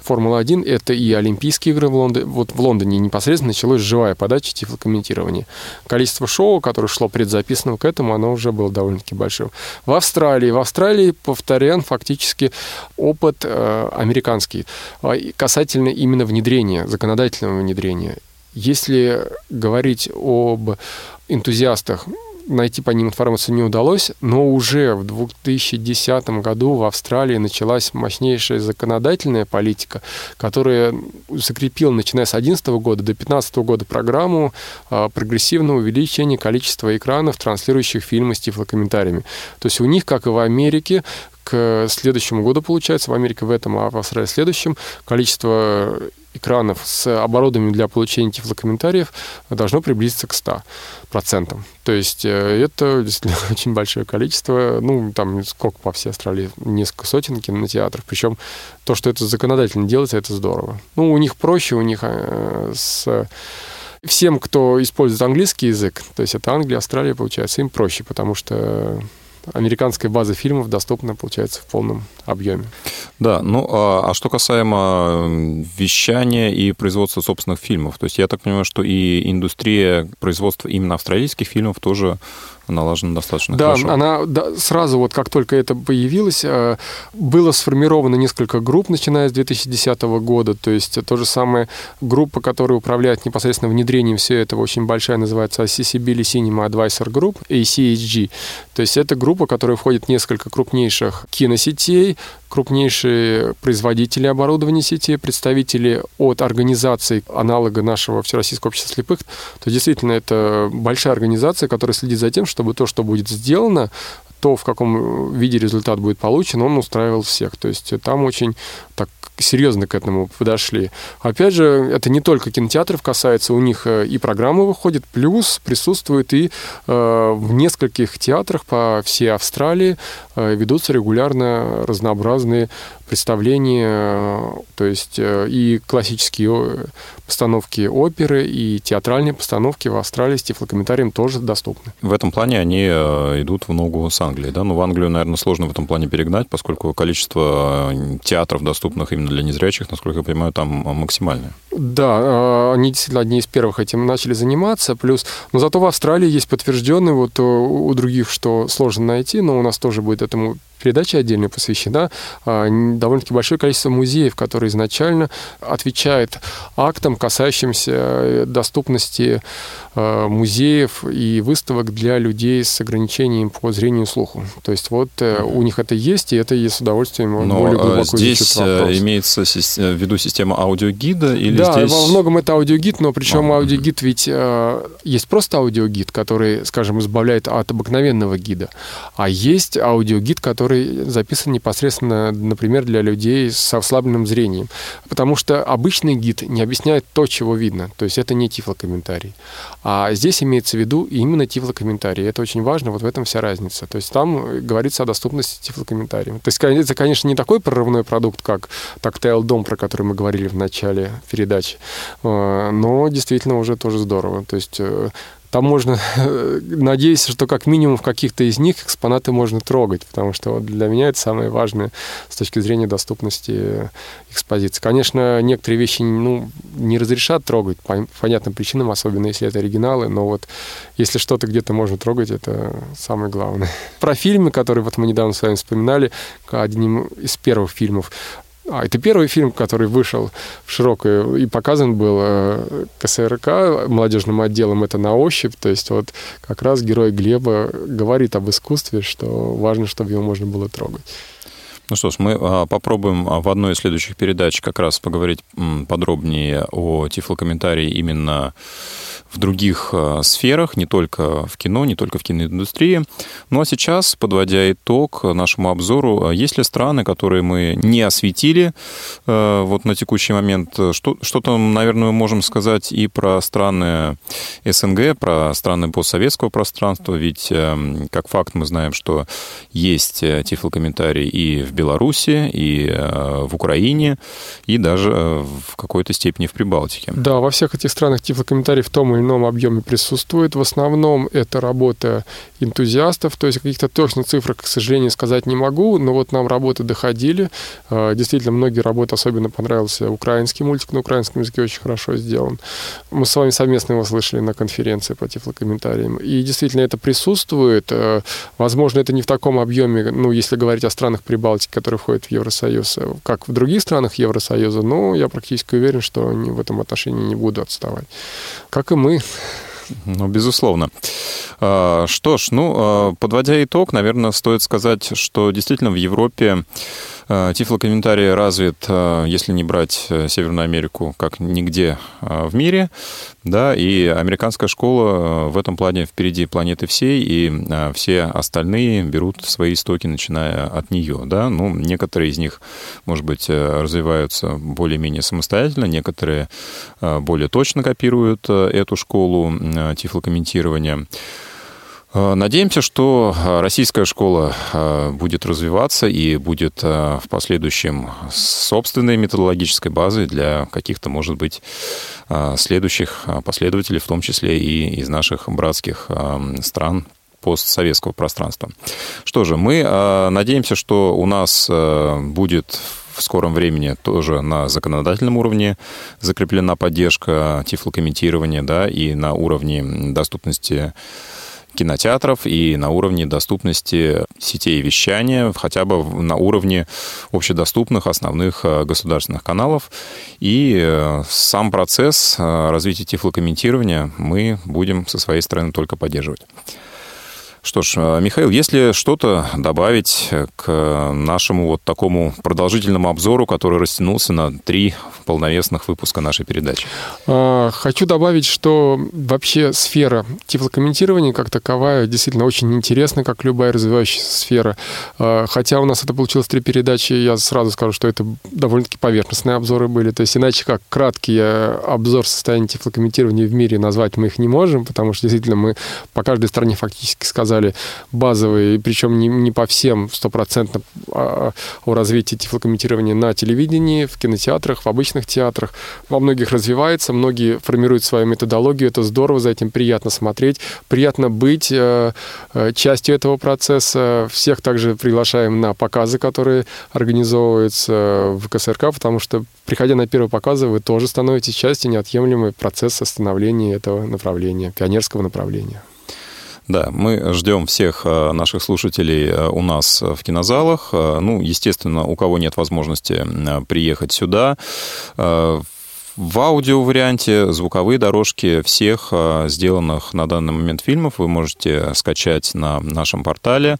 Формула-1, это и Олимпийские игры в Лондоне. Вот в Лондоне непосредственно началась живая подача тифлокомментирования. Количество шоу, которое шло предзаписанного к этому, оно уже было довольно-таки большим. В Австралии. В Австралии повторян фактически опыт э, американский а, касательно именно внедрения, законодательного внедрения. Если говорить об энтузиастах найти по ним информацию не удалось, но уже в 2010 году в Австралии началась мощнейшая законодательная политика, которая закрепила, начиная с 2011 года до 2015 года, программу а, прогрессивного увеличения количества экранов, транслирующих фильмы с тифлокомментариями. То есть у них, как и в Америке, к следующему году, получается, в Америке в этом, а в Австралии в следующем, количество экранов с оборудованием для получения тифлокомментариев должно приблизиться к 100%. То есть э, это действительно очень большое количество, ну, там сколько по всей Австралии, несколько сотен кинотеатров. Причем то, что это законодательно делается, это здорово. Ну, у них проще, у них э, с всем, кто использует английский язык, то есть это Англия, Австралия, получается, им проще, потому что американская база фильмов доступна, получается, в полном объеме. Да, ну а, а что касаемо вещания и производства собственных фильмов, то есть я так понимаю, что и индустрия производства именно австралийских фильмов тоже налажена достаточно да, хорошо. Она да, сразу, вот как только это появилось, э, было сформировано несколько групп, начиная с 2010 года. То есть то же самое группа, которая управляет непосредственно внедрением всего этого, очень большая, называется Accessibility Cinema Advisor Group, ACHG. То есть эта группа группа, в которую входит несколько крупнейших киносетей, крупнейшие производители оборудования сети, представители от организаций аналога нашего Всероссийского общества слепых, то действительно это большая организация, которая следит за тем, чтобы то, что будет сделано, то, в каком виде результат будет получен, он устраивал всех. То есть там очень так серьезно к этому подошли. Опять же, это не только кинотеатров касается, у них э, и программы выходят, плюс присутствует и э, в нескольких театрах по всей Австралии э, ведутся регулярно разнообразные представления, то есть э, и классические постановки оперы, и театральные постановки в Австралии с тифлокомментарием тоже доступны. В этом плане они э, идут в ногу с Англией, да? Но в Англию, наверное, сложно в этом плане перегнать, поскольку количество э, театров, доступных именно для незрячих, насколько я понимаю, там максимальное. Да, они действительно одни из первых этим начали заниматься. Плюс, но зато в Австралии есть подтвержденный, вот у других, что сложно найти, но у нас тоже будет этому передача отдельно посвящена а, довольно-таки большое количество музеев, которые изначально отвечают актам, касающимся э, доступности э, музеев и выставок для людей с ограничением по зрению и слуху. То есть вот э, у них это есть, и это и с удовольствием Но более глубоко здесь имеется в виду система аудиогида или да, здесь... во многом это аудиогид, но причем а, аудиогид ведь есть просто аудиогид, который, скажем, избавляет от обыкновенного гида, а есть аудиогид, который записан непосредственно, например, для людей с ослабленным зрением. Потому что обычный гид не объясняет то, чего видно. То есть это не тифлокомментарий. А здесь имеется в виду именно тифлокомментарий. Это очень важно, вот в этом вся разница. То есть там говорится о доступности тифлокомментариев. То есть это, конечно, не такой прорывной продукт, как Tactile Дом, про который мы говорили в начале передачи, э, но действительно уже тоже здорово. То есть э, там можно надеяться, что как минимум в каких-то из них экспонаты можно трогать, потому что для меня это самое важное с точки зрения доступности экспозиции. Конечно, некоторые вещи ну, не разрешат трогать по понятным причинам, особенно если это оригиналы, но вот если что-то где-то можно трогать, это самое главное. Про фильмы, которые вот мы недавно с вами вспоминали, одним из первых фильмов, а, это первый фильм, который вышел в широкую и показан был э, КСРК молодежным отделом. Это на ощупь. То есть вот как раз герой Глеба говорит об искусстве, что важно, чтобы его можно было трогать. Ну что ж, мы а, попробуем а, в одной из следующих передач как раз поговорить подробнее о тифлокомментарии именно в других э, сферах, не только в кино, не только в киноиндустрии. Ну а сейчас, подводя итог нашему обзору, э, есть ли страны, которые мы не осветили э, вот на текущий момент? Что, что-то, наверное, мы можем сказать и про страны СНГ, про страны постсоветского пространства, ведь как факт мы знаем, что есть тифлокомментарий и в Беларуси, и в Украине, и даже в какой-то степени в Прибалтике. Да, во всех этих странах тифлокомментарий в том или ином объеме присутствует. В основном это работа энтузиастов, то есть каких-то точных цифр, к сожалению, сказать не могу, но вот нам работы доходили. А, действительно, многие работы, особенно понравился украинский мультик, на украинском языке очень хорошо сделан. Мы с вами совместно его слышали на конференции по тифлокомментариям. И действительно это присутствует. А, возможно, это не в таком объеме, ну, если говорить о странах Прибалтики, которые входят в Евросоюз, как в других странах Евросоюза, но я практически уверен, что они в этом отношении не будут отставать. Как и мы мы. Ну, безусловно. А, что ж, ну, а, подводя итог, наверное, стоит сказать, что действительно в Европе тифлокомментарий развит, если не брать э, Северную Америку, как нигде в мире, да, и американская школа э, в этом плане впереди планеты всей, и все остальные берут свои истоки, начиная от нее, да, ну, некоторые из них, может быть, э, развиваются более-менее самостоятельно, некоторые более точно копируют эту школу тифлокомментирования. Э, надеемся, что э, российская школа э, будет развиваться и будет в последующем собственной методологической базой для каких-то, может быть, следующих последователей, в том числе и из наших братских стран постсоветского пространства. Что же, мы надеемся, что у нас будет в скором времени тоже на законодательном уровне закреплена поддержка тифлокомментирования, да, и на уровне доступности кинотеатров и на уровне доступности сетей вещания, хотя бы на уровне общедоступных основных э, государственных каналов. И э, сам процесс э, развития тифлокомментирования мы будем со своей стороны только поддерживать. Что ж, э, Михаил, если что-то добавить к нашему вот такому продолжительному обзору, который растянулся на три полновесных выпуска нашей передачи? Хочу добавить, что вообще сфера тифлокомментирования как таковая действительно очень интересна, как любая развивающаяся сфера. Хотя у нас это получилось три передачи, я сразу скажу, что это довольно-таки поверхностные обзоры были. То есть иначе как краткий обзор состояния тифлокомментирования в мире назвать мы их не можем, потому что действительно мы по каждой стране фактически сказали сказали, базовые, причем не, не по всем стопроцентно а, о развитии тифлокомментирования на телевидении, в кинотеатрах, в обычных театрах. Во многих развивается, многие формируют свою методологию, это здорово, за этим приятно смотреть, приятно быть э, э, частью этого процесса. Всех также приглашаем на показы, которые организовываются в КСРК, потому что, приходя на первые показы, вы тоже становитесь частью неотъемлемой процесса становления этого направления, пионерского направления. Да, мы ждем всех э, наших слушателей э, у нас в кинозалах. Э, ну, естественно, у кого нет возможности приехать сюда, в аудио-варианте звуковые дорожки всех а, сделанных на данный момент фильмов вы можете скачать на нашем портале,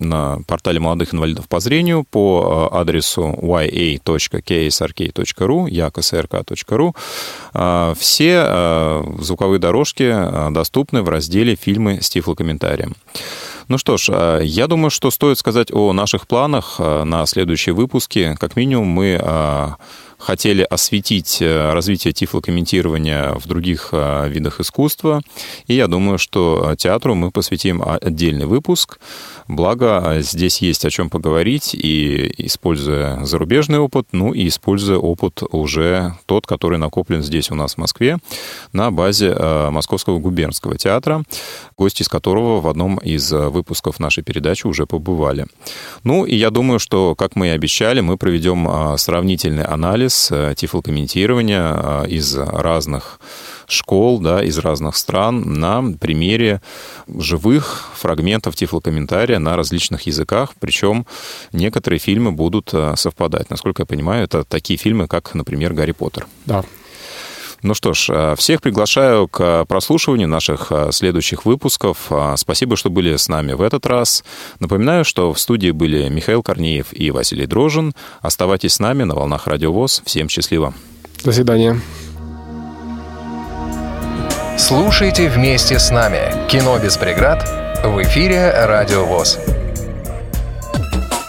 на портале молодых инвалидов по зрению по а, адресу ya.ksrk.ru, yaksrk.ru. А, все звуковые дорожки доступны в разделе «Фильмы с тифлокомментарием». Ну что ж, я думаю, что стоит сказать о наших планах на следующие выпуски. Как минимум мы хотели осветить э, развитие тифлокомментирования в других э, видах искусства. И я думаю, что театру мы посвятим отдельный выпуск. Благо, э, здесь есть о чем поговорить, и используя зарубежный опыт, ну и используя опыт уже тот, который накоплен здесь у нас в Москве на базе Московского губернского театра, гости из которого в одном из выпусков нашей передачи уже побывали. Ну и я думаю, что, как мы и обещали, мы проведем сравнительный анализ анализ э, тифлокомментирования э, из разных школ, да, из разных стран на примере живых фрагментов тифлокомментария на различных языках, причем некоторые фильмы будут э, совпадать. Насколько я понимаю, это такие фильмы, как, например, «Гарри Поттер». Да, ну что ж, э, всех приглашаю к прослушиванию наших э, следующих выпусков. Э, спасибо, что были с нами в этот раз. Напоминаю, что в студии были Михаил Корнеев и Василий Дрожин. Оставайтесь с нами на волнах Радиовоз. Всем счастливо. До свидания. Слушайте вместе с нами «Кино без преград» в эфире «Радио ВОЗ».